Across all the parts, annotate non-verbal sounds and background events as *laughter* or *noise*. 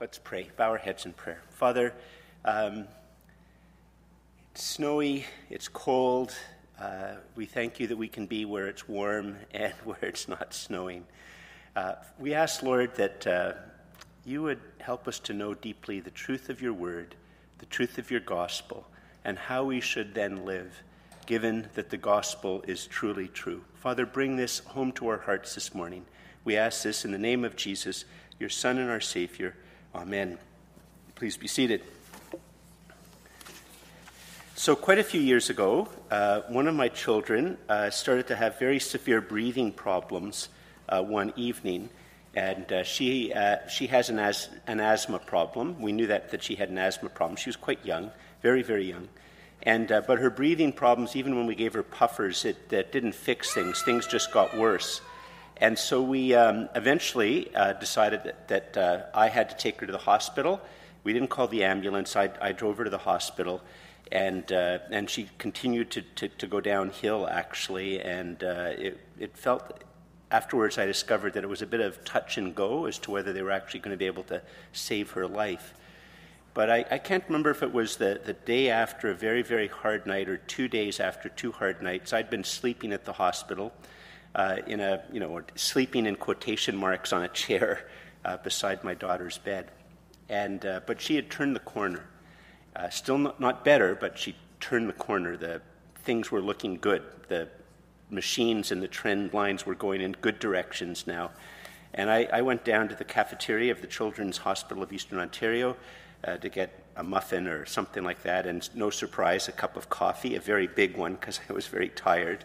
Let's pray. Bow our heads in prayer. Father, um, it's snowy, it's cold. Uh, we thank you that we can be where it's warm *laughs* and where it's not snowing. Uh, we ask, Lord, that uh, you would help us to know deeply the truth of your word, the truth of your gospel, and how we should then live, given that the gospel is truly true. Father, bring this home to our hearts this morning. We ask this in the name of Jesus, your Son and our Savior. Amen. Please be seated. So, quite a few years ago, uh, one of my children uh, started to have very severe breathing problems uh, one evening, and uh, she, uh, she has an, as- an asthma problem. We knew that, that she had an asthma problem. She was quite young, very, very young. And, uh, but her breathing problems, even when we gave her puffers, it, didn't fix things. Things just got worse. And so we um, eventually uh, decided that, that uh, I had to take her to the hospital. We didn't call the ambulance. I, I drove her to the hospital, and uh, and she continued to, to, to, go downhill actually. And uh, it, it felt afterwards I discovered that it was a bit of touch and go as to whether they were actually going to be able to save her life. But I, I can't remember if it was the, the day after a very, very hard night or two days after two hard nights. I'd been sleeping at the hospital uh, in a, you know, sleeping in quotation marks on a chair uh, beside my daughter's bed. And, uh, but she had turned the corner. Uh, still not, not better, but she turned the corner. The things were looking good. The machines and the trend lines were going in good directions now. And I, I went down to the cafeteria of the Children's Hospital of Eastern Ontario uh, to get a muffin or something like that, and no surprise, a cup of coffee, a very big one because *laughs* I was very tired.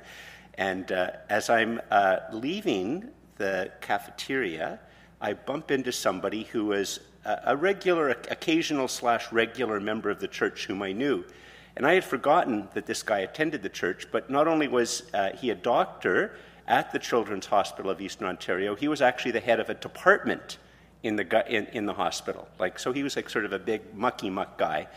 And uh, as I'm uh, leaving the cafeteria, I bump into somebody who was a, a regular, occasional slash regular member of the church whom I knew. And I had forgotten that this guy attended the church, but not only was uh, he a doctor at the Children's Hospital of Eastern Ontario, he was actually the head of a department in the, in, in the hospital. Like, so he was like sort of a big mucky muck guy.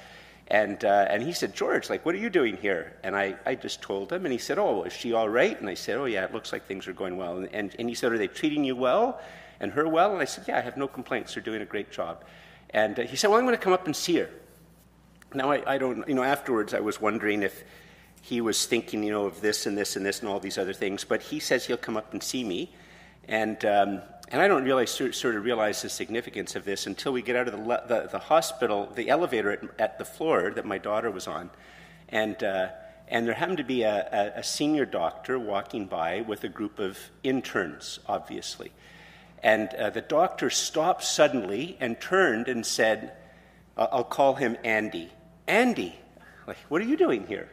And, uh, and he said, George, like, what are you doing here? And I, I just told him, and he said, Oh, is she all right? And I said, Oh, yeah, it looks like things are going well. And, and, and he said, Are they treating you well? And her well? And I said, Yeah, I have no complaints. They're doing a great job. And uh, he said, Well, I'm going to come up and see her. Now, I, I don't, you know, afterwards I was wondering if he was thinking, you know, of this and this and this and all these other things. But he says he'll come up and see me. And, um, and I don't really sort of realize the significance of this until we get out of the, the, the hospital, the elevator at, at, the floor that my daughter was on. And, uh, and there happened to be a, a, a, senior doctor walking by with a group of interns, obviously. And uh, the doctor stopped suddenly and turned and said, I'll call him Andy. Andy, like, what are you doing here?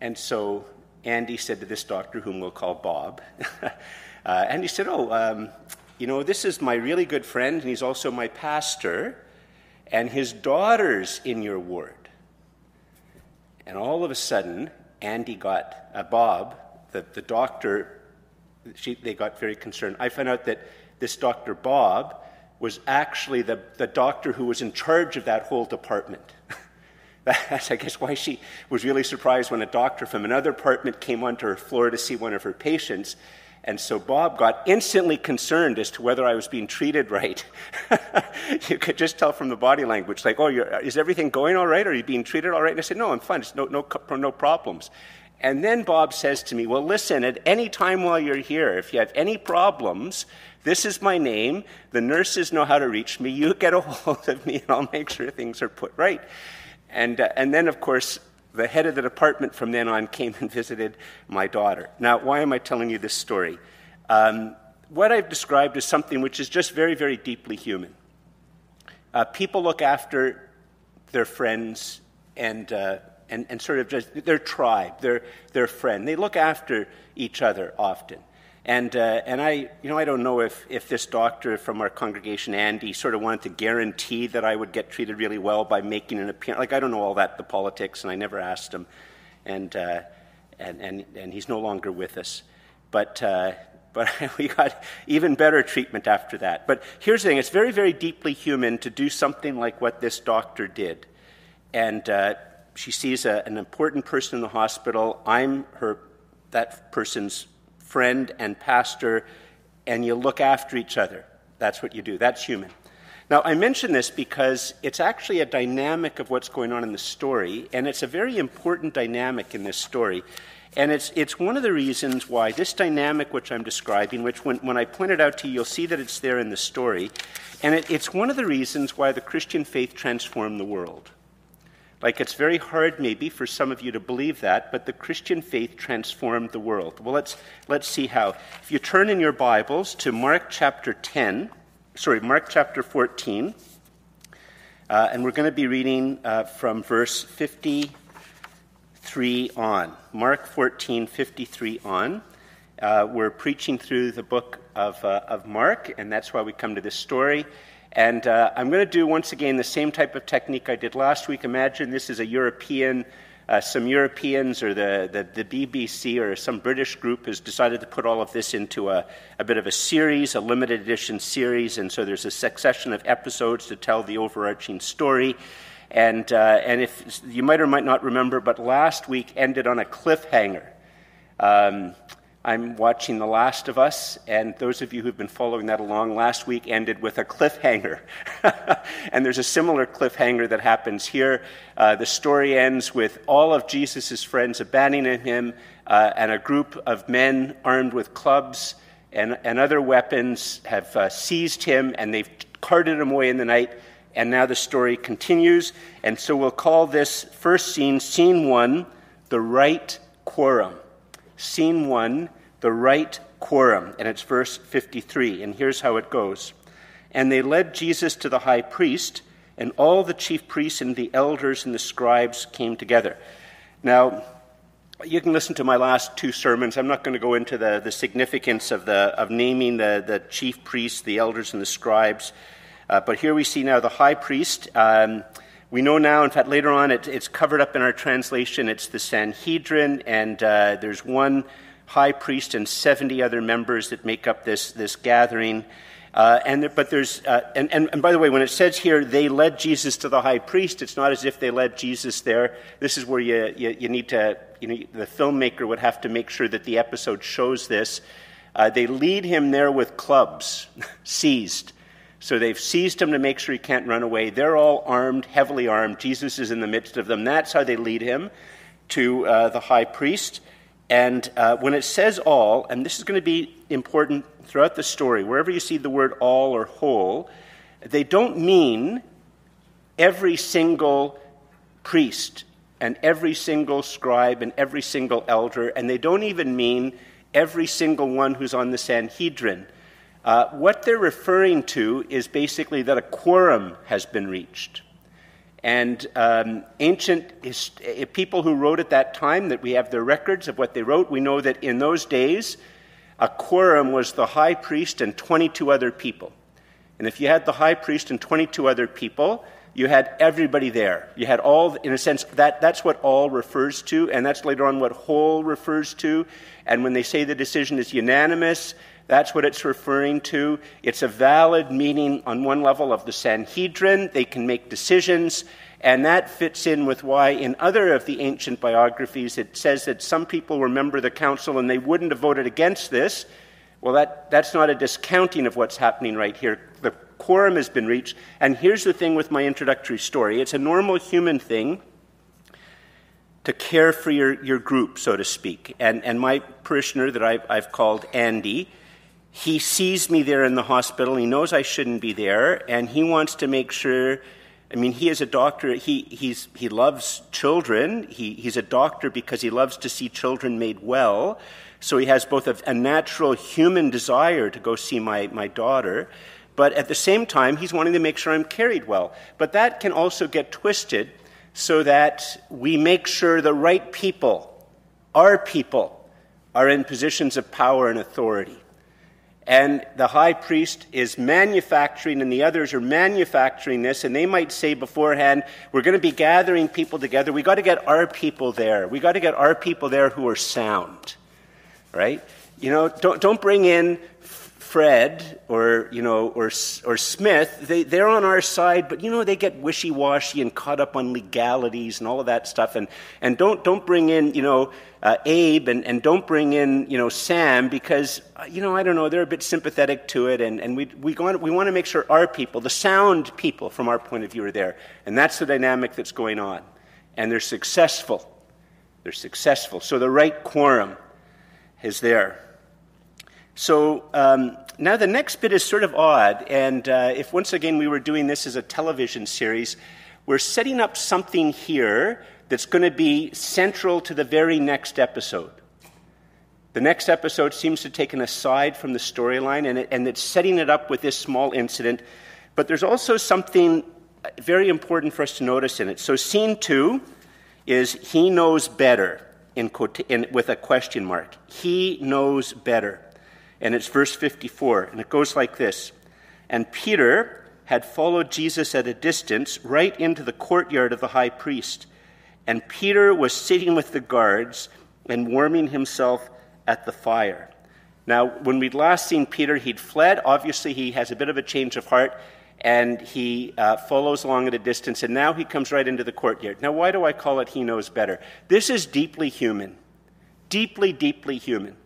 And so Andy said to this doctor, whom we'll call Bob, *laughs* uh, and he said, Oh, um, you know, this is my really good friend, and he's also my pastor, and his daughter's in your ward. And all of a sudden, Andy got, uh, Bob, the, the doctor, she, they got very concerned. I found out that this Dr. Bob was actually the, the doctor who was in charge of that whole department. *laughs* That's, I guess, why she was really surprised when a doctor from another department came onto her floor to see one of her patients and so Bob got instantly concerned as to whether I was being treated right. *laughs* you could just tell from the body language, like, oh, is everything going all right? Are you being treated all right? And I said, no, I'm fine. It's no, no, no problems. And then Bob says to me, well, listen, at any time while you're here, if you have any problems, this is my name. The nurses know how to reach me. You get a *laughs* hold of me, and I'll make sure things are put right. And, uh, and then, of course, the head of the department from then on came and *laughs* visited my daughter. Now, why am I telling you this story? Um, what I've described is something which is just very, very deeply human. Uh, people look after their friends and, uh, and, and sort of just their tribe, their, their friend. They look after each other often. And, uh, and I, you know, I don't know if, if this doctor from our congregation, Andy, sort of wanted to guarantee that I would get treated really well by making an appearance. Like, I don't know all that, the politics, and I never asked him. And, uh, and, and, and he's no longer with us. But, uh, but *laughs* we got even better treatment after that. But here's the thing it's very, very deeply human to do something like what this doctor did. And uh, she sees a, an important person in the hospital. I'm her, that person's friend and pastor, and you look after each other. That's what you do. That's human. Now, I mention this because it's actually a dynamic of what's going on in the story, and it's a very important dynamic in this story. And it's, it's one of the reasons why this dynamic, which I'm describing, which when, when I point it out to you, you'll see that it's there in the story. And it, it's one of the reasons why the Christian faith transformed the world. Like, it's very hard, maybe, for some of you to believe that, but the Christian faith transformed the world. Well, let's, let's see how. If you turn in your Bibles to Mark chapter 10, sorry, Mark chapter 14, uh, and we're going to be reading uh, from verse 53 on. Mark 14, 53 on. Uh, we're preaching through the book of, uh, of Mark, and that's why we come to this story. And uh, I'm going to do once again the same type of technique I did last week. Imagine this is a European, uh, some Europeans or the, the, the, BBC or some British group has decided to put all of this into a, a bit of a series, a limited edition series. And so there's a succession of episodes to tell the overarching story. And, uh, and if you might or might not remember, but last week ended on a cliffhanger. Um, I'm watching The Last of Us, and those of you who've been following that along, last week ended with a cliffhanger. *laughs* and there's a similar cliffhanger that happens here. Uh, the story ends with all of Jesus' friends abandoning him, uh, and a group of men armed with clubs and, and other weapons have uh, seized him, and they've carted him away in the night. And now the story continues. And so we'll call this first scene, scene one, the right quorum. Scene 1, the right quorum, and it's verse 53. And here's how it goes And they led Jesus to the high priest, and all the chief priests and the elders and the scribes came together. Now, you can listen to my last two sermons. I'm not going to go into the, the significance of, the, of naming the, the chief priests, the elders, and the scribes. Uh, but here we see now the high priest. Um, we know now, in fact, later on, it, it's covered up in our translation. It's the Sanhedrin, and uh, there's one high priest and 70 other members that make up this, this gathering. Uh, and there, but there's, uh, and, and, and by the way, when it says here they led Jesus to the high priest, it's not as if they led Jesus there. This is where you, you, you need to, you know, the filmmaker would have to make sure that the episode shows this. Uh, they lead him there with clubs, *laughs* seized. So they've seized him to make sure he can't run away. They're all armed, heavily armed. Jesus is in the midst of them. That's how they lead him to uh, the high priest. And uh, when it says all, and this is going to be important throughout the story, wherever you see the word all or whole, they don't mean every single priest and every single scribe and every single elder, and they don't even mean every single one who's on the Sanhedrin. Uh, what they're referring to is basically that a quorum has been reached. And um, ancient his, uh, people who wrote at that time, that we have their records of what they wrote, we know that in those days, a quorum was the high priest and 22 other people. And if you had the high priest and 22 other people, you had everybody there. You had all, in a sense, that, that's what all refers to, and that's later on what whole refers to. And when they say the decision is unanimous, that's what it's referring to. It's a valid meaning on one level of the Sanhedrin. They can make decisions. And that fits in with why, in other of the ancient biographies, it says that some people remember the council and they wouldn't have voted against this. Well, that, that's not a discounting of what's happening right here. The quorum has been reached. And here's the thing with my introductory story it's a normal human thing to care for your, your group, so to speak. And, and my parishioner that I've, I've called Andy, he sees me there in the hospital. He knows I shouldn't be there, and he wants to make sure. I mean, he is a doctor. He, he's, he loves children. He, he's a doctor because he loves to see children made well. So he has both a, a natural human desire to go see my, my daughter, but at the same time, he's wanting to make sure I'm carried well. But that can also get twisted so that we make sure the right people, our people, are in positions of power and authority and the high priest is manufacturing, and the others are manufacturing this, and they might say beforehand, We're going to be gathering people together. We've got to get our people there. We've got to get our people there who are sound, right? You know, don't, don't bring in Fred or, you know, or, or Smith, they, they're on our side, but, you know, they get wishy-washy and caught up on legalities and all of that stuff. And, and don't, don't bring in, you know, uh, Abe and, and don't bring in, you know, Sam because, uh, you know, I don't know, they're a bit sympathetic to it. And, and we, we, want, we want to make sure our people, the sound people from our point of view, are there. And that's the dynamic that's going on. And they're successful. They're successful. So the right quorum is there. So um, now the next bit is sort of odd, and uh, if once again we were doing this as a television series, we're setting up something here that's going to be central to the very next episode. The next episode seems to take an aside from the storyline, and, it, and it's setting it up with this small incident. But there's also something very important for us to notice in it. So, scene two is he knows better, in, in, with a question mark. He knows better and it's verse 54, and it goes like this And Peter had followed Jesus at a distance right into the courtyard of the high priest. And Peter was sitting with the guards and warming himself at the fire. Now, when we'd last seen Peter, he'd fled. Obviously, he has a bit of a change of heart and he uh, follows along at a distance, and now he comes right into the courtyard. Now, why do I call it he knows better? This is deeply human. Deeply, deeply human.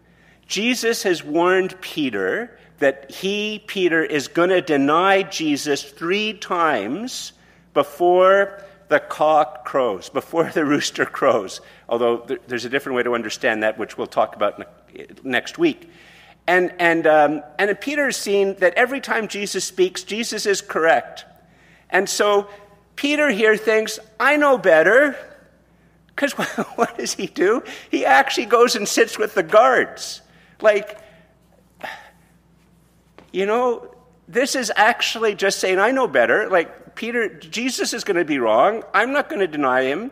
Jesus has warned Peter that he, Peter, is going to deny Jesus three times before the cock crows, before the *laughs* rooster crows. Although there's a different way to understand that, which we'll talk about next week. And, and, um, and Peter is seeing that every time Jesus speaks, Jesus is correct. And so Peter here thinks, I know better. Because *laughs* what does he do? He actually goes and sits with the guards. Like, you know, this is actually just saying, I know better. Like, Peter, Jesus is going to be wrong. I'm not going to deny him.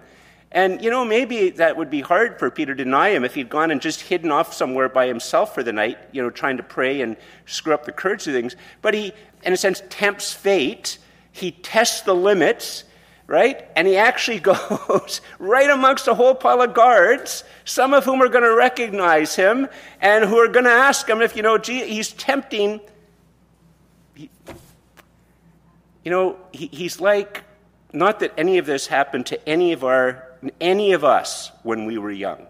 And, you know, maybe that would be hard for Peter to deny him if he'd gone and just hidden off somewhere by himself for the night, you know, trying to pray and screw up the courage of things. But he, in a sense, tempts fate. He tests the limits right? And he actually *laughs* goes right amongst a whole pile of guards, some of whom are going to recognize him and who are going to ask him if, you know, gee, he's tempting. You know, he, he's like, not that any of this happened to any of our, any of us when we were young.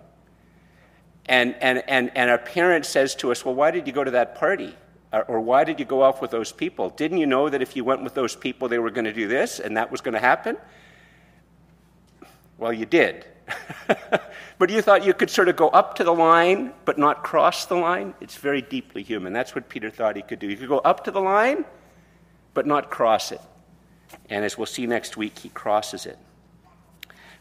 And, and, and, and our parent says to us, well, why did you go to that party? Or why did you go off with those people? Didn't you know that if you went with those people, they were going to do this and that was going to happen? Well, you did. *laughs* but you thought you could sort of go up to the line but not cross the line? It's very deeply human. That's what Peter thought he could do. He could go up to the line but not cross it. And as we'll see next week, he crosses it.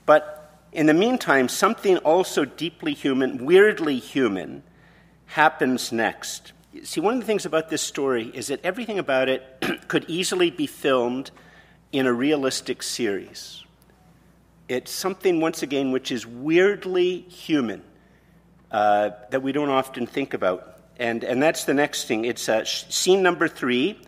But in the meantime, something also deeply human, weirdly human, happens next see, one of the things about this story is that everything about it *clears throat* could easily be filmed in a realistic series. It's something, once again, which is weirdly human uh, that we don't often think about. And, and that's the next thing. It's uh, scene number three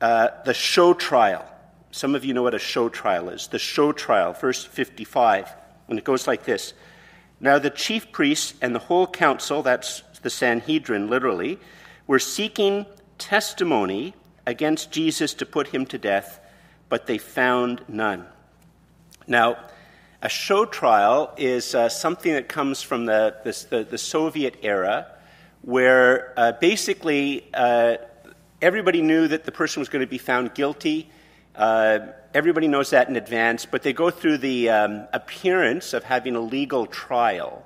uh, the show trial. Some of you know what a show trial is. The show trial, verse 55. And it goes like this Now the chief priests and the whole council, that's the Sanhedrin literally, were seeking testimony against Jesus to put him to death, but they found none. Now, a show trial is uh, something that comes from the, the, the Soviet era, where uh, basically uh, everybody knew that the person was going to be found guilty. Uh, everybody knows that in advance, but they go through the um, appearance of having a legal trial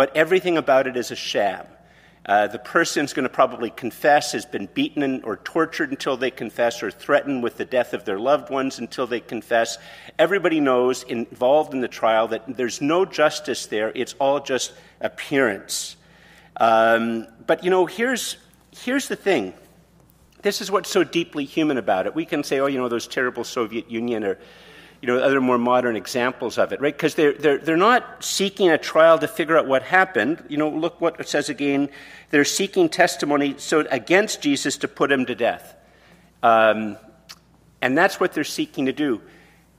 but everything about it is a sham. Uh, the person's going to probably confess, has been beaten or tortured until they confess, or threatened with the death of their loved ones until they confess. Everybody knows, involved in the trial, that there's no justice there. It's all just appearance. Um, but, you know, here's, here's the thing. This is what's so deeply human about it. We can say, oh, you know, those terrible Soviet Union or you know, other more modern examples of it, right? Because they're, they're, they're not seeking a trial to figure out what happened. You know, look what it says again. They're seeking testimony so against Jesus to put him to death. Um, and that's what they're seeking to do.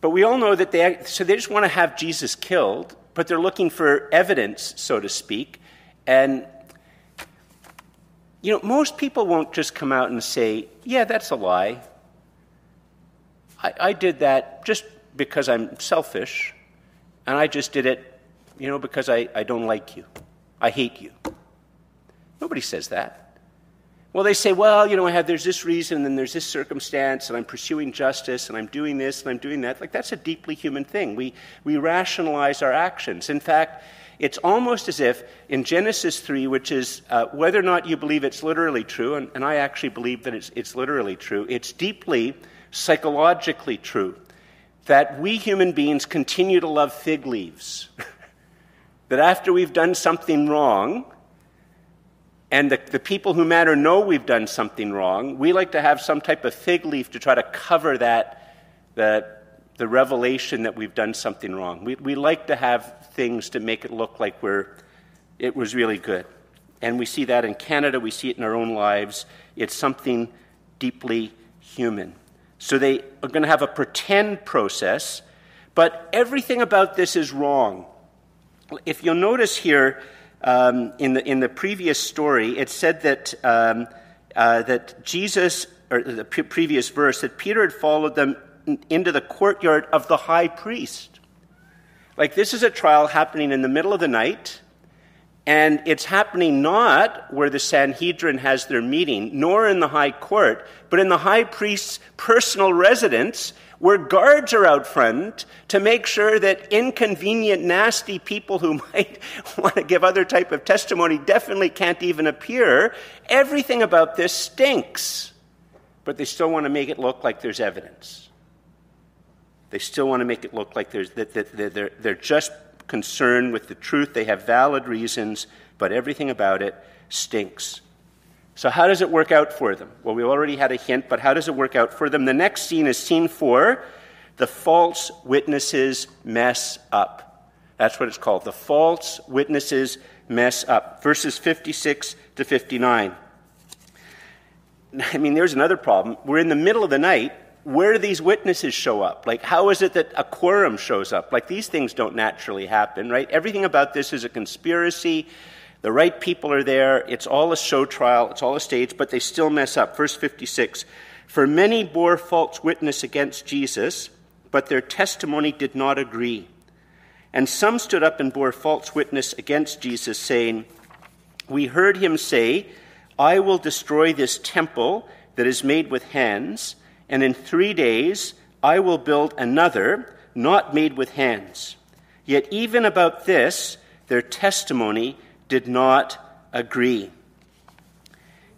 But we all know that they, so they just want to have Jesus killed, but they're looking for evidence, so to speak. And You know, most people won't just come out and say, yeah, that's a lie. I, I did that just because I'm selfish, and I just did it, you know, because I, I don't like you. I hate you. Nobody says that. Well, they say, well, you know, I have, there's this reason and there's this circumstance, and I'm pursuing justice, and I'm doing this and I'm doing that. Like, that's a deeply human thing. We, we rationalize our actions. In fact, it's almost as if in Genesis 3, which is uh, whether or not you believe it's literally true, and, and I actually believe that it's, it's literally true, it's deeply psychologically true that we human beings continue to love fig leaves. *laughs* that after we've done something wrong, and the, the people who matter know we've done something wrong, we like to have some type of fig leaf to try to cover that, the, the revelation that we've done something wrong. We, we like to have things to make it look like we're, it was really good. And we see that in Canada, we see it in our own lives. It's something deeply human. So they are going to have a pretend process, but everything about this is wrong. If you'll notice here um, in, the, in the previous story, it said that, um, uh, that Jesus, or the pre- previous verse, that Peter had followed them into the courtyard of the high priest. Like, this is a trial happening in the middle of the night, and it's happening not where the Sanhedrin has their meeting, nor in the high court, but in the high priest's personal residence, where guards are out front to make sure that inconvenient, nasty people who *laughs* might want to give other type of testimony definitely can't even appear. Everything about this stinks, but they still want to make it look like there's evidence. They still want to make it look like there's, that, they're, they're just concerned with the truth. They have valid reasons, but everything about it stinks. So, how does it work out for them? Well, we already had a hint, but how does it work out for them? The next scene is scene four the false witnesses mess up. That's what it's called. The false witnesses mess up. Verses 56 to 59. *laughs* I mean, there's another problem. We're in the middle of the night where do these witnesses show up? Like, how is it that a quorum shows up? Like, these things don't naturally happen, right? Everything about this is a conspiracy. The right people are there. It's all a show trial. It's all a stage, but they still mess up. Verse 56 For many bore false witness against Jesus, but their testimony did not agree. And some stood up and bore false witness against Jesus, saying, We heard him say, I will destroy this temple that is made with hands and in three days I will build another, not made with hands. Yet even about this, their testimony did not agree.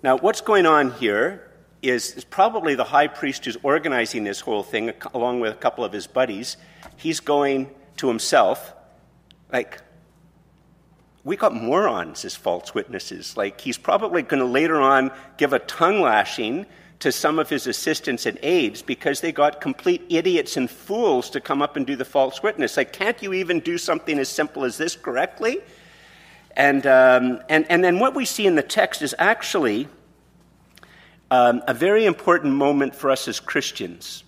Now, what's going on here is, is, probably the high priest who's organizing this whole thing, along with a couple of his buddies. He's going to himself, like, we got morons as false witnesses. Like, he's probably going to later on give a tongue lashing to some of his assistants and aides because they got complete idiots and fools to come up and do the false witness. Like, can't you even do something as simple as this correctly? And, um, and, and then what we see in the text is actually um, a very important moment for us as Christians.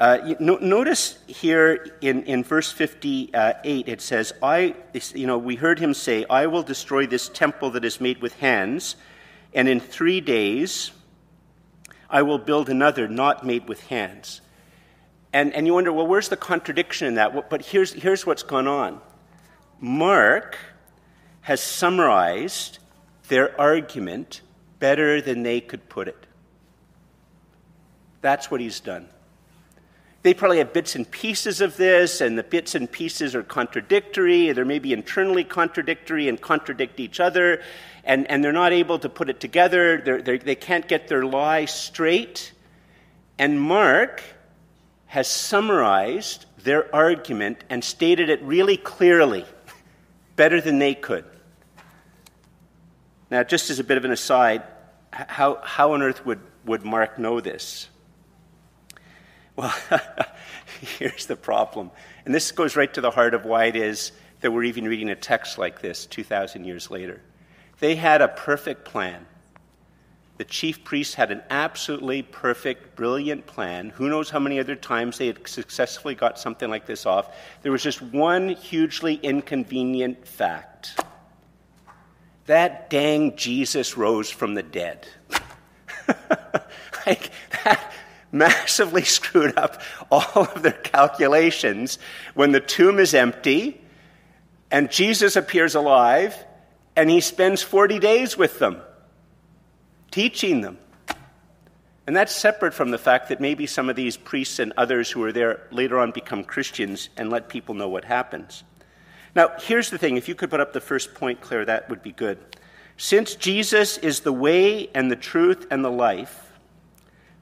Uh, no, notice here in, in verse 58, it says, I, you know, we heard him say, I will destroy this temple that is made with hands, and in three days I will build another not made with hands. And, and you wonder, well, where's the contradiction in that? But here's, here's what's gone on Mark has summarized their argument better than they could put it. That's what he's done. They probably have bits and pieces of this, and the bits and pieces are contradictory. They're maybe internally contradictory and contradict each other and, and they're not able to put it together. They're, they're, they can not get their lie straight. And Mark has summarized their argument and stated it really clearly, better than they could. Now, just as a bit of an aside, how, how on earth would, would Mark know this? Well, *laughs* here's the problem. And this goes right to the heart of why it is that we're even reading a text like this 2,000 years later. They had a perfect plan. The chief priests had an absolutely perfect, brilliant plan. Who knows how many other times they had successfully got something like this off? There was just one hugely inconvenient fact. that dang Jesus rose from the dead. *laughs* like, that massively *laughs* screwed up all of their calculations when the tomb is empty and Jesus appears alive and he spends 40 days with them, teaching them. And that's separate from the fact that maybe some of these priests and others who are there later on become Christians and let people know what happens. Now, here's the thing if you could put up the first point, Claire, that would be good. Since Jesus is the way and the truth and the life,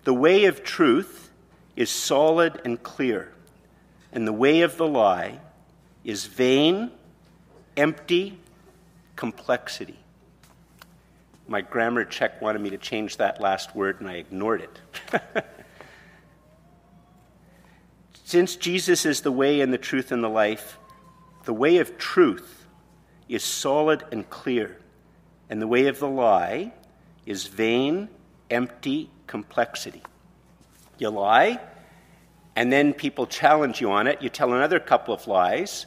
the way of truth is solid and clear, and the way of the lie is vain, empty, complexity. My grammar check wanted me to change that last word, and I ignored it. *laughs* Since Jesus is the way and the truth and the life, the way of truth is solid and clear, and the way of the lie is vain, empty complexity. You lie, and then people challenge you on it. You tell another couple of lies,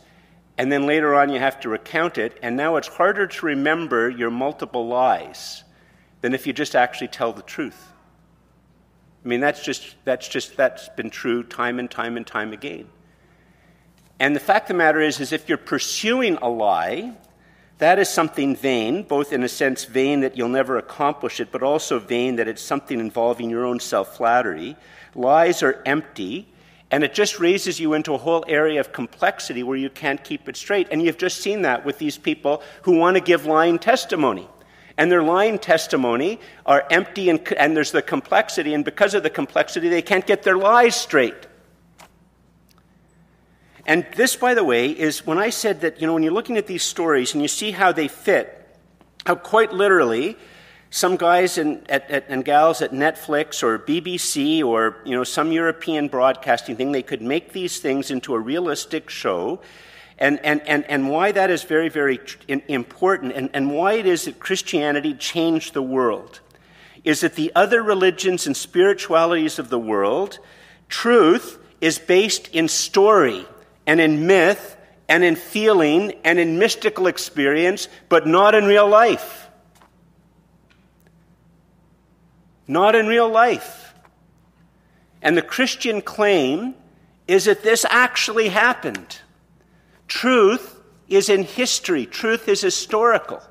and then later on you have to recount it, and now it's harder to remember your multiple lies than if you just actually tell the truth. I mean, that's just, that's just, that's been true time and time and time again. And the fact of the matter is, is if you're pursuing a lie, that is something vain, both in a sense vain that you'll never accomplish it, but also vain that it's something involving your own self flattery. Lies are empty, and it just raises you into a whole area of complexity where you can't keep it straight. And you've just seen that with these people who want to give lying testimony. And their lying testimony are empty, and, and there's the complexity, and because of the complexity, they can't get their lies straight. And this, by the way, is when I said that, you know, when you're looking at these stories and you see how they fit, how quite literally some guys in, at, at, and gals at Netflix or BBC or, you know, some European broadcasting thing, they could make these things into a realistic show. And, and, and, and why that is very, very important and, and why it is that Christianity changed the world is that the other religions and spiritualities of the world, truth is based in story and in myth and in feeling and in mystical experience, but not in real life. Not in real life. And the Christian claim is that this actually happened. Truth is in history, truth is historical.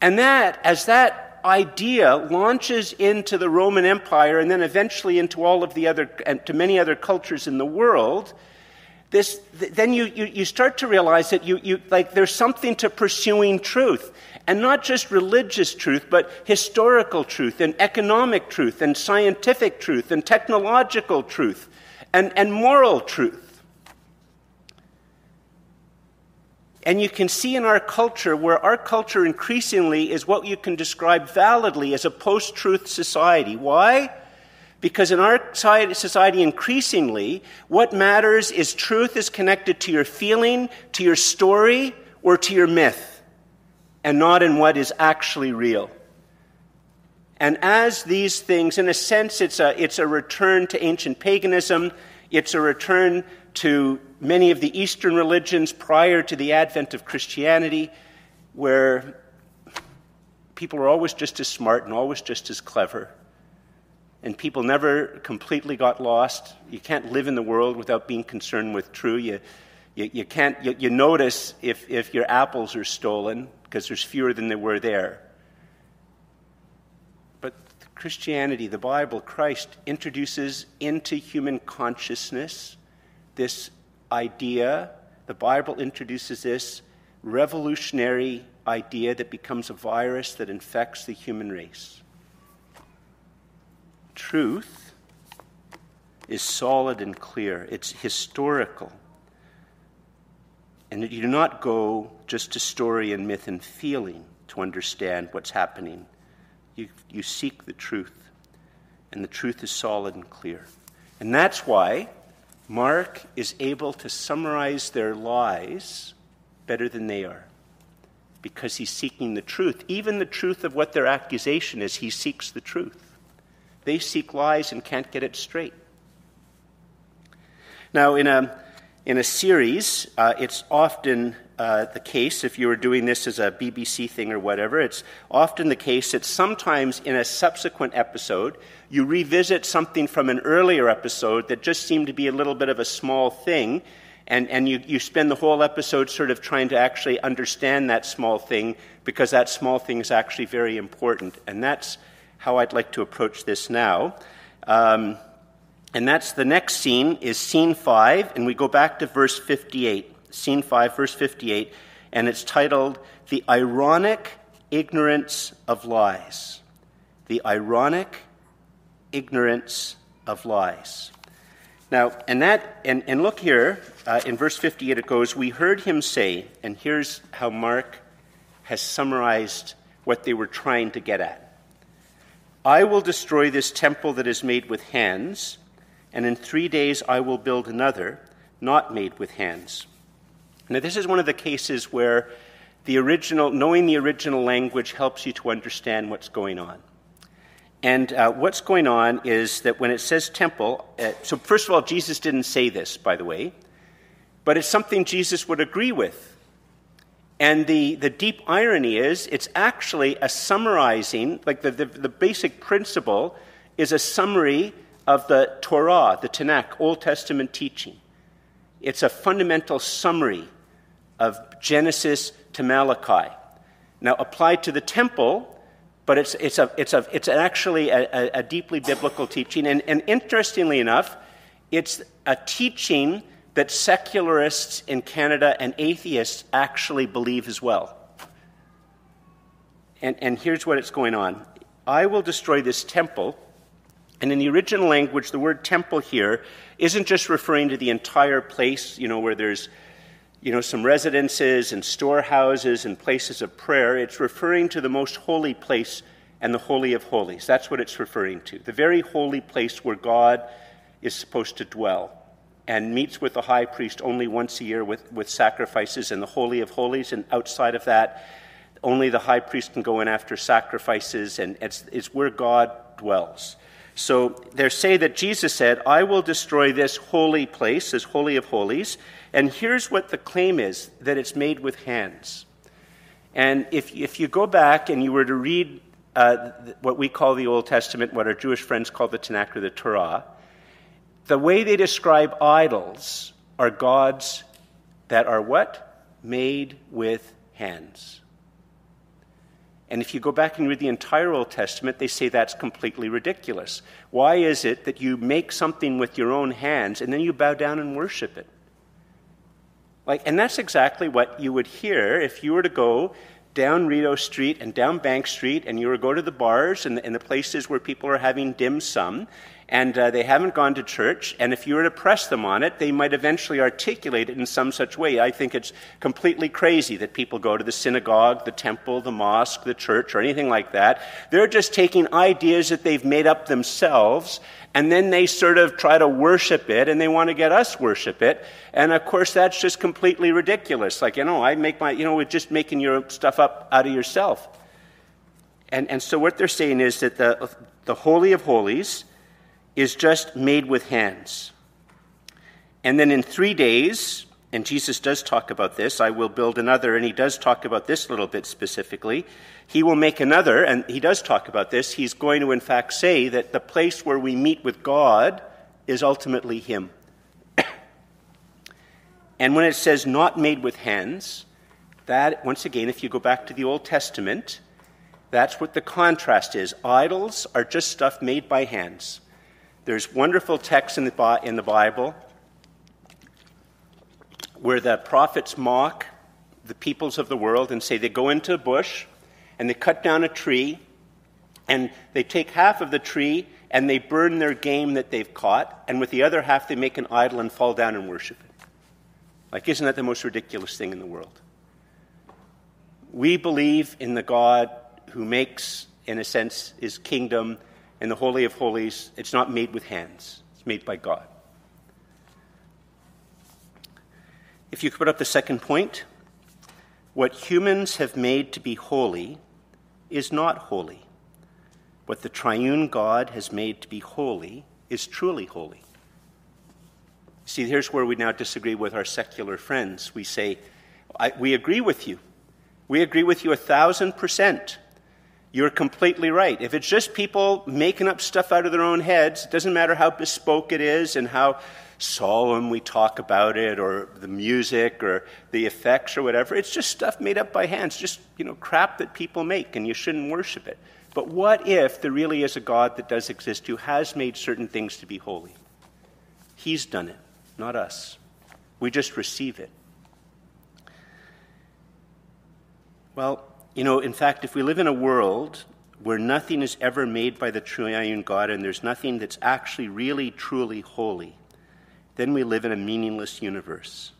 And that, as that idea launches into the Roman Empire and then eventually into all of the other, and to many other cultures in the world, this, then you, you, you start to realize that you, you, like, there's something to pursuing truth. And not just religious truth, but historical truth and economic truth and scientific truth and technological truth and, and moral truth. And you can see in our culture where our culture increasingly is what you can describe validly as a post truth society. Why? Because in our society, increasingly, what matters is truth is connected to your feeling, to your story, or to your myth, and not in what is actually real. And as these things, in a sense, it's a, it's a return to ancient paganism, it's a return to many of the Eastern religions prior to the advent of Christianity, where people are always just as smart and always just as clever. And people never completely got lost. You can't live in the world without being concerned with true. You, you, you can't, you, you notice if, if your apples are stolen because there's fewer than there were there. But Christianity, the Bible, Christ introduces into human consciousness this idea, the Bible introduces this revolutionary idea that becomes a virus that infects the human race. Truth is solid and clear, it's historical. And you do not go just to story and myth and feeling to understand what's happening. You, you seek the truth, and the truth is solid and clear. And that's why Mark is able to summarize their lies better than they are because he's seeking the truth. Even the truth of what their accusation is, he seeks the truth. They seek lies and can't get it straight. Now, in a, in a series, uh, it's often uh, the case, if you were doing this as a BBC thing or whatever, it's often the case that sometimes in a subsequent episode, you revisit something from an earlier episode that just seemed to be a little bit of a small thing, and, and you, you spend the whole episode sort of trying to actually understand that small thing because that small thing is actually very important. And that's how I'd like to approach this now. Um, and that's the next scene is scene 5, and we go back to verse 58 scene 5, verse 58, and it's titled The Ironic Ignorance of Lies. The Ironic Ignorance of Lies. Now, and that, and, and look here, uh, in verse 58 it goes, We heard him say, and here's how Mark has summarized what they were trying to get at. I will destroy this temple that is made with hands, and in three days I will build another, not made with hands. Now, this is one of the cases where the original, knowing the original language helps you to understand what's going on. And uh, what's going on is that when it says temple, uh, so first of all, Jesus didn't say this, by the way, but it's something Jesus would agree with. And the, the deep irony is it's actually a summarizing, like the, the, the basic principle is a summary of the Torah, the Tanakh, Old Testament teaching. It's a fundamental summary of Genesis to Malachi. Now, applied to the temple, but it's, it's, a, it's, a, it's actually a, a deeply biblical teaching. And, and interestingly enough, it's a teaching that secularists in Canada and atheists actually believe as well. And, and here's what it's going on I will destroy this temple and in the original language, the word temple here isn't just referring to the entire place, you know, where there's, you know, some residences and storehouses and places of prayer. It's referring to the most holy place and the Holy of Holies. That's what it's referring to. The very holy place where God is supposed to dwell and meets with the high priest only once a year with, with sacrifices in the Holy of Holies. And outside of that, only the high priest can go in after sacrifices, and it's, it's where God dwells. So they say that Jesus said, I will destroy this holy place, this holy of holies. And here's what the claim is that it's made with hands. And if, if you go back and you were to read uh, what we call the Old Testament, what our Jewish friends call the Tanakh or the Torah, the way they describe idols are gods that are what? Made with hands. And if you go back and read the entire Old Testament, they say that's completely ridiculous. Why is it that you make something with your own hands and then you bow down and worship it? Like, and that's exactly what you would hear if you were to go down Rideau Street and down Bank Street and you were to go to the bars and the, and the places where people are having dim sum and uh, they haven't gone to church, and if you were to press them on it, they might eventually articulate it in some such way. I think it's completely crazy that people go to the synagogue, the temple, the mosque, the church, or anything like that. They're just taking ideas that they've made up themselves, and then they sort of try to worship it, and they want to get us worship it. And of course, that's just completely ridiculous. Like, you know, I make my, you know, we're just making your stuff up out of yourself. And, and so what they're saying is that the, the Holy of Holies, is just made with hands. And then in three days, and Jesus does talk about this, I will build another, and he does talk about this a little bit specifically. He will make another, and he does talk about this. He's going to, in fact, say that the place where we meet with God is ultimately Him. *coughs* and when it says not made with hands, that, once again, if you go back to the Old Testament, that's what the contrast is. Idols are just stuff made by hands. There's wonderful texts in the, in the Bible where the prophets mock the peoples of the world and say they go into a bush and they cut down a tree and they take half of the tree and they burn their game that they've caught, and with the other half they make an idol and fall down and worship it. Like, isn't that the most ridiculous thing in the world? We believe in the God who makes, in a sense, his kingdom in the Holy of Holies, it's not made with hands, it's made by God. If you could put up the second point, what humans have made to be holy is not holy. What the triune God has made to be holy is truly holy. See, here's where we now disagree with our secular friends. We say, We agree with you. We agree with you a thousand percent. You're completely right. If it's just people making up stuff out of their own heads, it doesn't matter how bespoke it is and how solemn we talk about it or the music or the effects or whatever. It's just stuff made up by hands, just, you know, crap that people make and you shouldn't worship it. But what if there really is a God that does exist who has made certain things to be holy? He's done it, not us. We just receive it. Well, you know, in fact, if we live in a world where nothing is ever made by the triune God and there's nothing that's actually really, truly holy, then we live in a meaningless universe.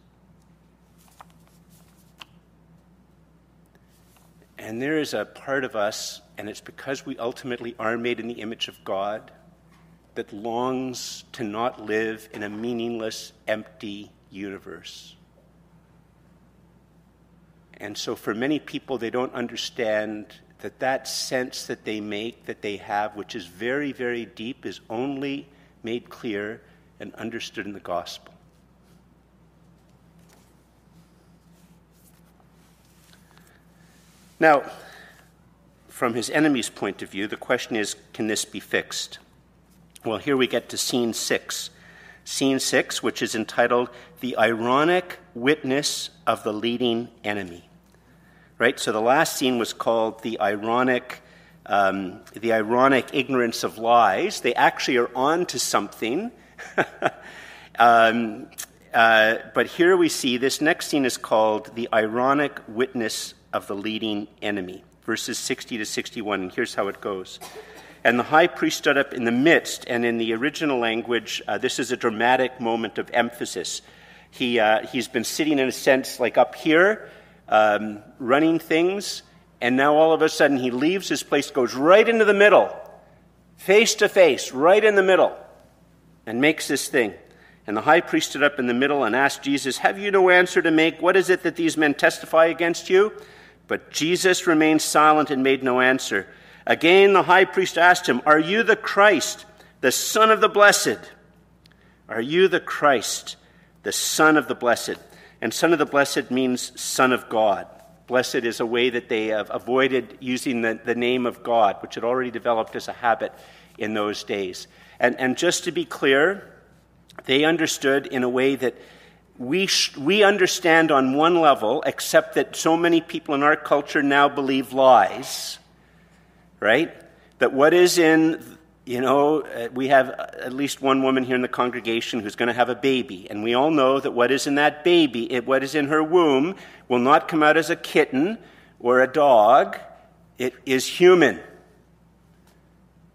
And there is a part of us, and it's because we ultimately are made in the image of God, that longs to not live in a meaningless, empty universe. And so, for many people, they don't understand that that sense that they make, that they have, which is very, very deep, is only made clear and understood in the gospel. Now, from his enemy's point of view, the question is can this be fixed? Well, here we get to scene six. Scene six, which is entitled The Ironic Witness of the Leading Enemy right? So the last scene was called the ironic, um, the ironic ignorance of lies. They actually are on to something. *laughs* um, uh, but here we see this next scene is called the ironic witness of the leading enemy, verses 60 to 61. And here's how it goes. And the high priest stood up in the midst, and in the original language, uh, this is a dramatic moment of emphasis. He, uh, he's been sitting, in a sense, like up here, um, running things, and now all of a sudden he leaves his place, goes right into the middle, face to face, right in the middle, and makes this thing. And the high priest stood up in the middle and asked Jesus, Have you no answer to make? What is it that these men testify against you? But Jesus remained silent and made no answer. Again, the high priest asked him, Are you the Christ, the Son of the Blessed? Are you the Christ, the Son of the Blessed? And Son of the Blessed means Son of God. Blessed is a way that they have avoided using the, the name of God, which had already developed as a habit in those days. And, and just to be clear, they understood in a way that we, sh- we understand on one level, except that so many people in our culture now believe lies, right? That what is in you know, uh, we have at least one woman here in the congregation who's going to have a baby, and we all know that what is in that baby, what is in her womb, will not come out as a kitten or a dog. It is human.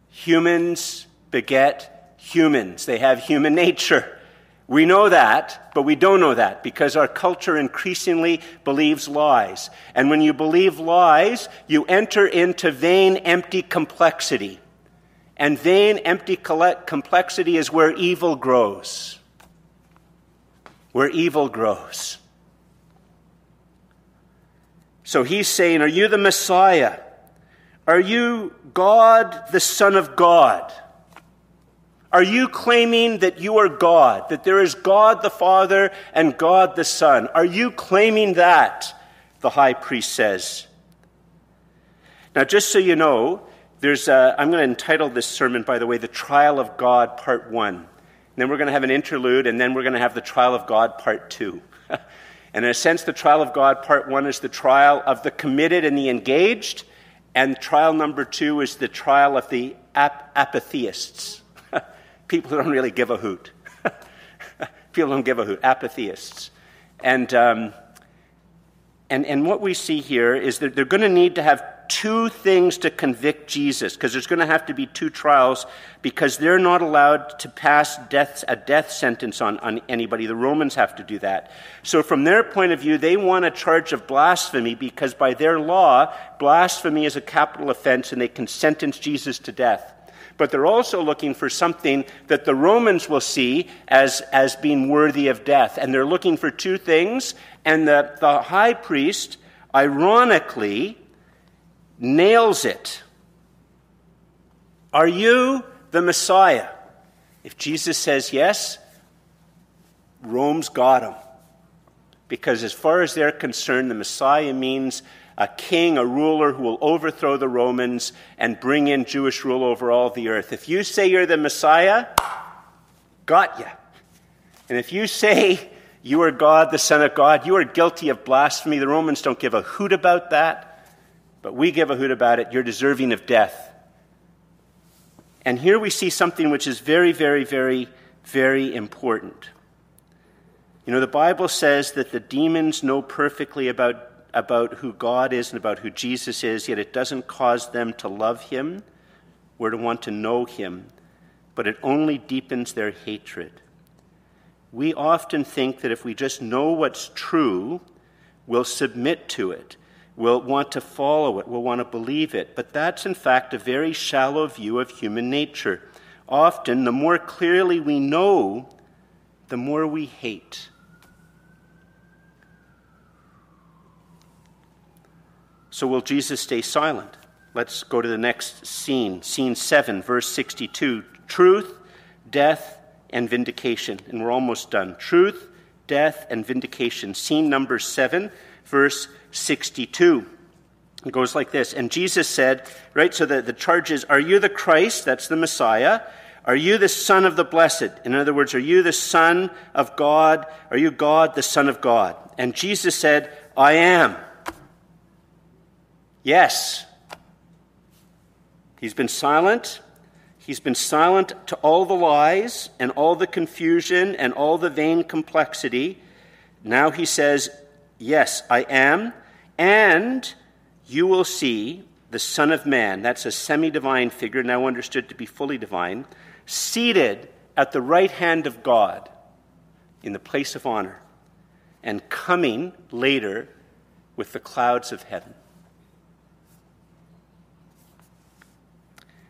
Humans beget humans, they have human nature. We know that, but we don't know that because our culture increasingly believes lies. And when you believe lies, you enter into vain, empty complexity. And vain, empty complexity is where evil grows. Where evil grows. So he's saying, Are you the Messiah? Are you God, the Son of God? Are you claiming that you are God, that there is God the Father and God the Son? Are you claiming that? The high priest says. Now, just so you know, there's a, I'm going to entitle this sermon, by the way, The Trial of God, Part 1. And then we're going to have an interlude, and then we're going to have The Trial of God, Part 2. *laughs* and in a sense, The Trial of God, Part 1 is the trial of the committed and the engaged, and trial number 2 is the trial of the ap- apatheists. *laughs* People who don't really give a hoot. *laughs* People don't give a hoot, apatheists. And, um, and, and what we see here is that they're going to need to have two things to convict Jesus, because there's going to have to be two trials, because they're not allowed to pass a death sentence on, on anybody. The Romans have to do that. So, from their point of view, they want a charge of blasphemy, because by their law, blasphemy is a capital offense, and they can sentence Jesus to death. But they're also looking for something that the Romans will see as, as being worthy of death. And they're looking for two things. And the, the high priest, ironically, nails it. Are you the Messiah? If Jesus says yes, Rome's got him. Because as far as they're concerned, the Messiah means a king, a ruler who will overthrow the Romans and bring in Jewish rule over all the earth. If you say you're the Messiah, got you. And if you say you are God, the Son of God, you are guilty of blasphemy. The Romans don't give a hoot about that, but we give a hoot about it. You're deserving of death. And here we see something which is very, very, very, very important. You know, the Bible says that the demons know perfectly about, about who God is and about who Jesus is, yet it doesn't cause them to love him or to want to know him, but it only deepens their hatred. We often think that if we just know what's true, we'll submit to it will want to follow it, will want to believe it. But that's, in fact, a very shallow view of human nature. Often, the more clearly we know, the more we hate. So, will Jesus stay silent? Let's go to the next scene. Scene 7, verse 62. Truth, death, and vindication. And we're almost done. Truth, death, and vindication. Scene number 7, verse 62. It goes like this. And Jesus said, right, so the, the charge is, Are you the Christ? That's the Messiah. Are you the Son of the Blessed? In other words, are you the Son of God? Are you God, the Son of God? And Jesus said, I am. Yes. He's been silent. He's been silent to all the lies and all the confusion and all the vain complexity. Now he says, Yes, I am. And you will see the Son of Man, that's a semi divine figure, now understood to be fully divine, seated at the right hand of God in the place of honor, and coming later with the clouds of heaven.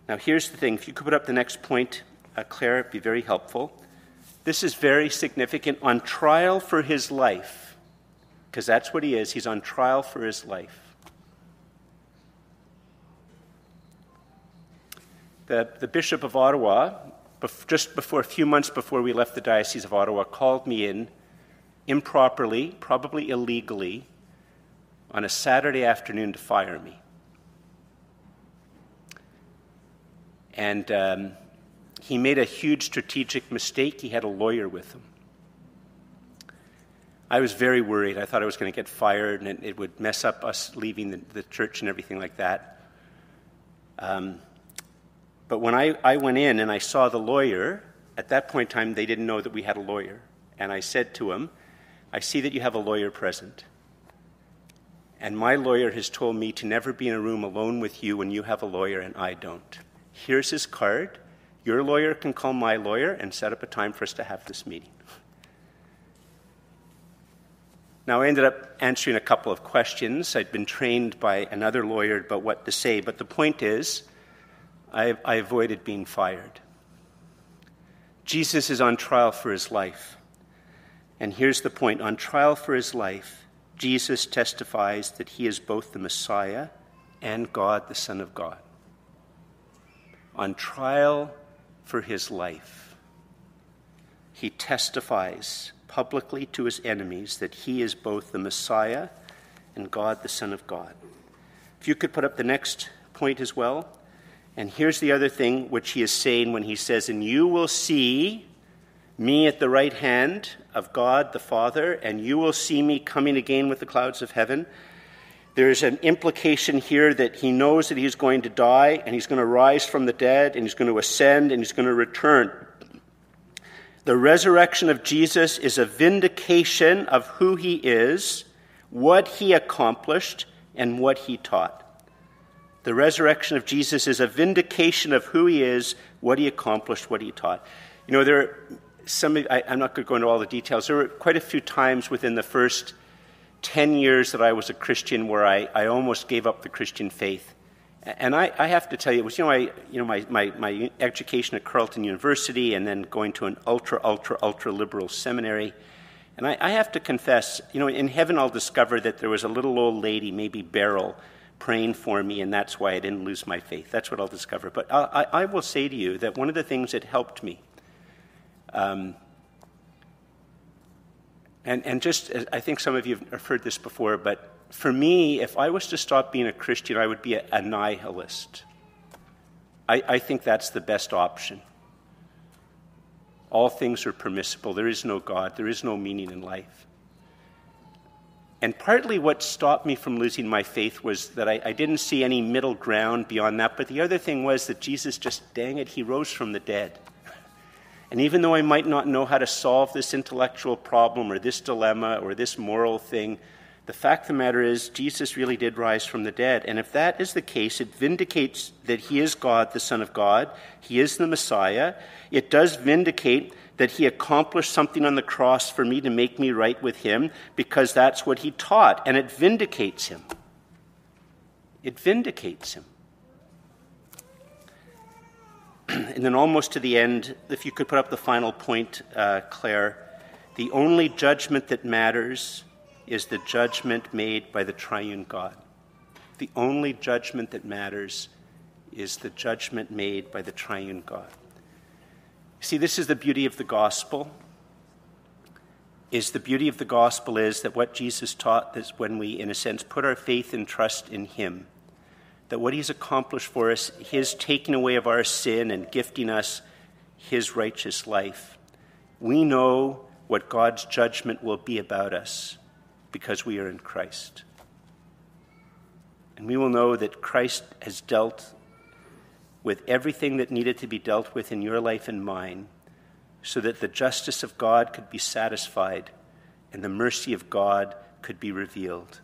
Now, here's the thing if you could put up the next point, uh, Claire, it'd be very helpful. This is very significant. On trial for his life, because that's what he is. He's on trial for his life. The, the Bishop of Ottawa, just before a few months before we left the Diocese of Ottawa, called me in improperly, probably illegally, on a Saturday afternoon to fire me. And um, he made a huge strategic mistake. He had a lawyer with him. I was very worried. I thought I was going to get fired and it, it would mess up us leaving the, the, church and everything like that. Um, but when I, I went in and I saw the lawyer, at that point in time, they didn't know that we had a lawyer. And I said to him, I see that you have a lawyer present. And my lawyer has told me to never be in a room alone with you when you have a lawyer and I don't. Here's his card. Your lawyer can call my lawyer and set up a time for us to have this meeting. Now, I ended up answering a couple of questions. I'd been trained by another lawyer about what to say, but the point is, I, I avoided being fired. Jesus is on trial for his life. And here's the point on trial for his life, Jesus testifies that he is both the Messiah and God, the Son of God. On trial for his life, he testifies publicly to his enemies that he is both the Messiah and God, the Son of God. If you could put up the next point as well. And here's the other thing which he is saying when he says, And you will see me at the right hand of God the Father, and you will see me coming again with the clouds of heaven. There's an implication here that he knows that he's going to die, and he's going to rise from the dead, and he's going to ascend, and he's going to return. The resurrection of Jesus is a vindication of who he is, what he accomplished, and what he taught. The resurrection of Jesus is a vindication of who he is, what he accomplished, what he taught. You know, there are some, I, am not going to go into all the details. There were quite a few times within the first 10 years that I was a Christian where I, I almost gave up the Christian faith. And I, I, have to tell you, it was you know, I, you know my, my, my education at Carleton University and then going to an ultra, ultra, ultra liberal seminary. And I, I, have to confess, you know, in heaven I'll discover that there was a little old lady, maybe Beryl, praying for me, and that's why I didn't lose my faith. That's what I'll discover. But I, I will say to you that one of the things that helped me um, And, and just, I think some of you have heard this before, but for me, if I was to stop being a Christian, I would be a, nihilist. I, I think that's the best option. All things are permissible. There is no God. There is no meaning in life. And partly what stopped me from losing my faith was that I, I, didn't see any middle ground beyond that. But the other thing was that Jesus just, dang it, he rose from the dead. *laughs* And even though I might not know how to solve this intellectual problem or this dilemma or this moral thing, the fact of the matter is, Jesus really did rise from the dead. And if that is the case, it vindicates that he is God, the Son of God. He is the Messiah. It does vindicate that he accomplished something on the cross for me to make me right with him because that's what he taught. And it vindicates him. It vindicates him. *clears throat* and then, almost to the end, if you could put up the final point, uh, Claire, the only judgment that matters is the judgment made by the triune God. The only judgment that matters is the judgment made by the triune God. See, this is the beauty of the gospel. Is the beauty of the gospel is that what Jesus taught is when we, in a sense, put our faith and trust in Him, that what He's accomplished for us, His taking away of our sin and gifting us His righteous life, we know what God's judgment will be about us because we are in Christ. And we will know that Christ has dealt with everything that needed to be dealt with in your life and mine so that the justice of God could be satisfied and the mercy of God could be revealed.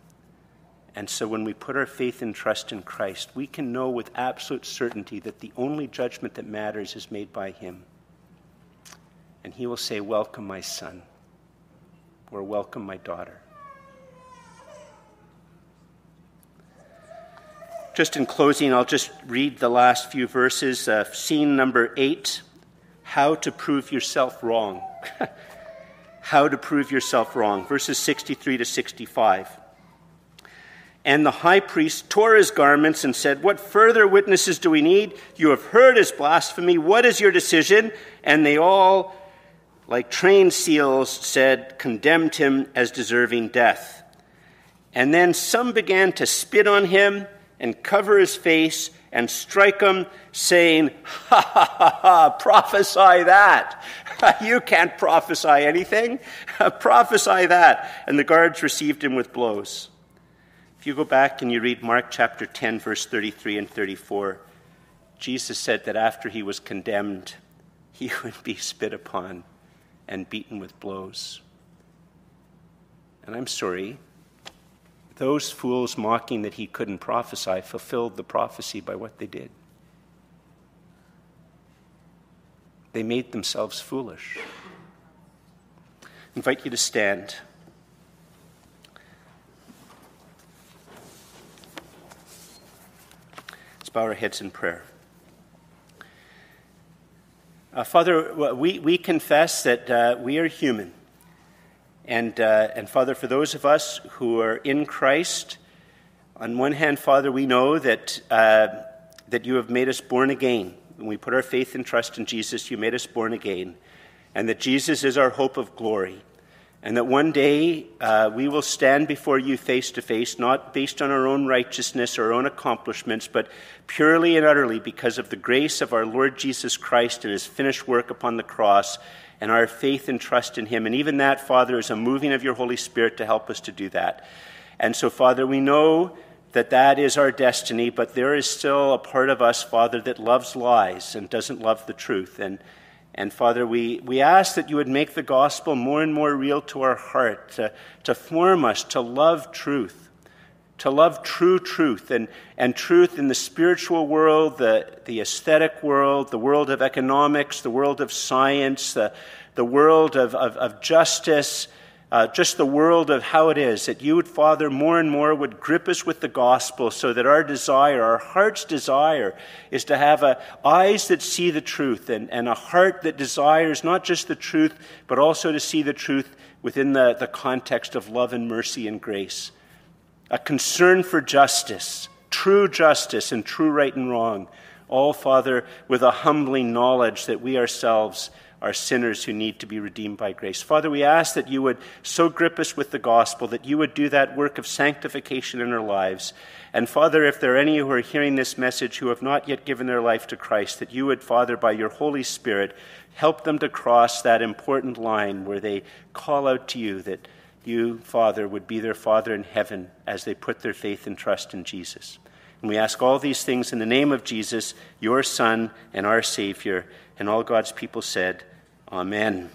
And so when we put our faith and trust in Christ, we can know with absolute certainty that the only judgment that matters is made by Him. And He will say, Welcome, my son, or welcome, my daughter. Just in closing, I'll just read the last few verses. Uh, scene number eight How to Prove Yourself Wrong. *laughs* how to Prove Yourself Wrong, verses 63 to 65. And the high priest tore his garments and said, What further witnesses do we need? You have heard his blasphemy. What is your decision? And they all, like trained seals, said, Condemned him as deserving death. And then some began to spit on him and cover his face and strike him, saying, Ha ha ha ha, prophesy that. *laughs* you can't prophesy anything. *laughs* prophesy that. And the guards received him with blows. If you go back and you read Mark chapter 10, verse 33 and 34, Jesus said that after he was condemned, he *laughs* would be spit upon and beaten with blows. And I'm sorry, those fools mocking that he couldn't prophesy fulfilled the prophecy by what they did. They made themselves foolish. I invite you to stand. Let's bow our heads in prayer. Uh, Father, we, we confess that uh, we are human. And, uh, and Father, for those of us who are in Christ, on one hand, Father, we know that, uh, that you have made us born again. When we put our faith and trust in Jesus, you made us born again. And that Jesus is our hope of glory. And that one day uh, we will stand before you face to face, not based on our own righteousness or our own accomplishments, but purely and utterly because of the grace of our Lord Jesus Christ and his finished work upon the cross and our faith and trust in Him. And even that, Father, is a moving of your Holy Spirit to help us to do that. And so, Father, we know that that is our destiny, but there is still a part of us, Father, that loves lies and doesn't love the truth. And, and Father, we, we ask that you would make the gospel more and more real to our heart, to, to form us to love truth to love true truth and, and truth in the spiritual world, the, the aesthetic world, the world of economics, the world of science, the, the world of, of, of justice, uh, just the world of how it is, that you would, Father, more and more would grip us with the gospel so that our desire, our heart's desire, is to have a, eyes that see the truth and, and a heart that desires not just the truth, but also to see the truth within the, the context of love and mercy and grace a concern for justice, true justice and true right and wrong. All, Father, with a humbling knowledge that we ourselves are sinners who need to be redeemed by grace. Father, we ask that you would so grip us with the gospel, that you would do that work of sanctification in our lives. And Father, if there are any who are hearing this message who have not yet given their life to Christ, that you would, Father, by your Holy Spirit, help them to cross that important line where they call out to you that you, Father, would be their Father in heaven as they put their faith and trust in Jesus. And we ask all these things in the name of Jesus, your Son and our Savior. And all God's people said, Amen.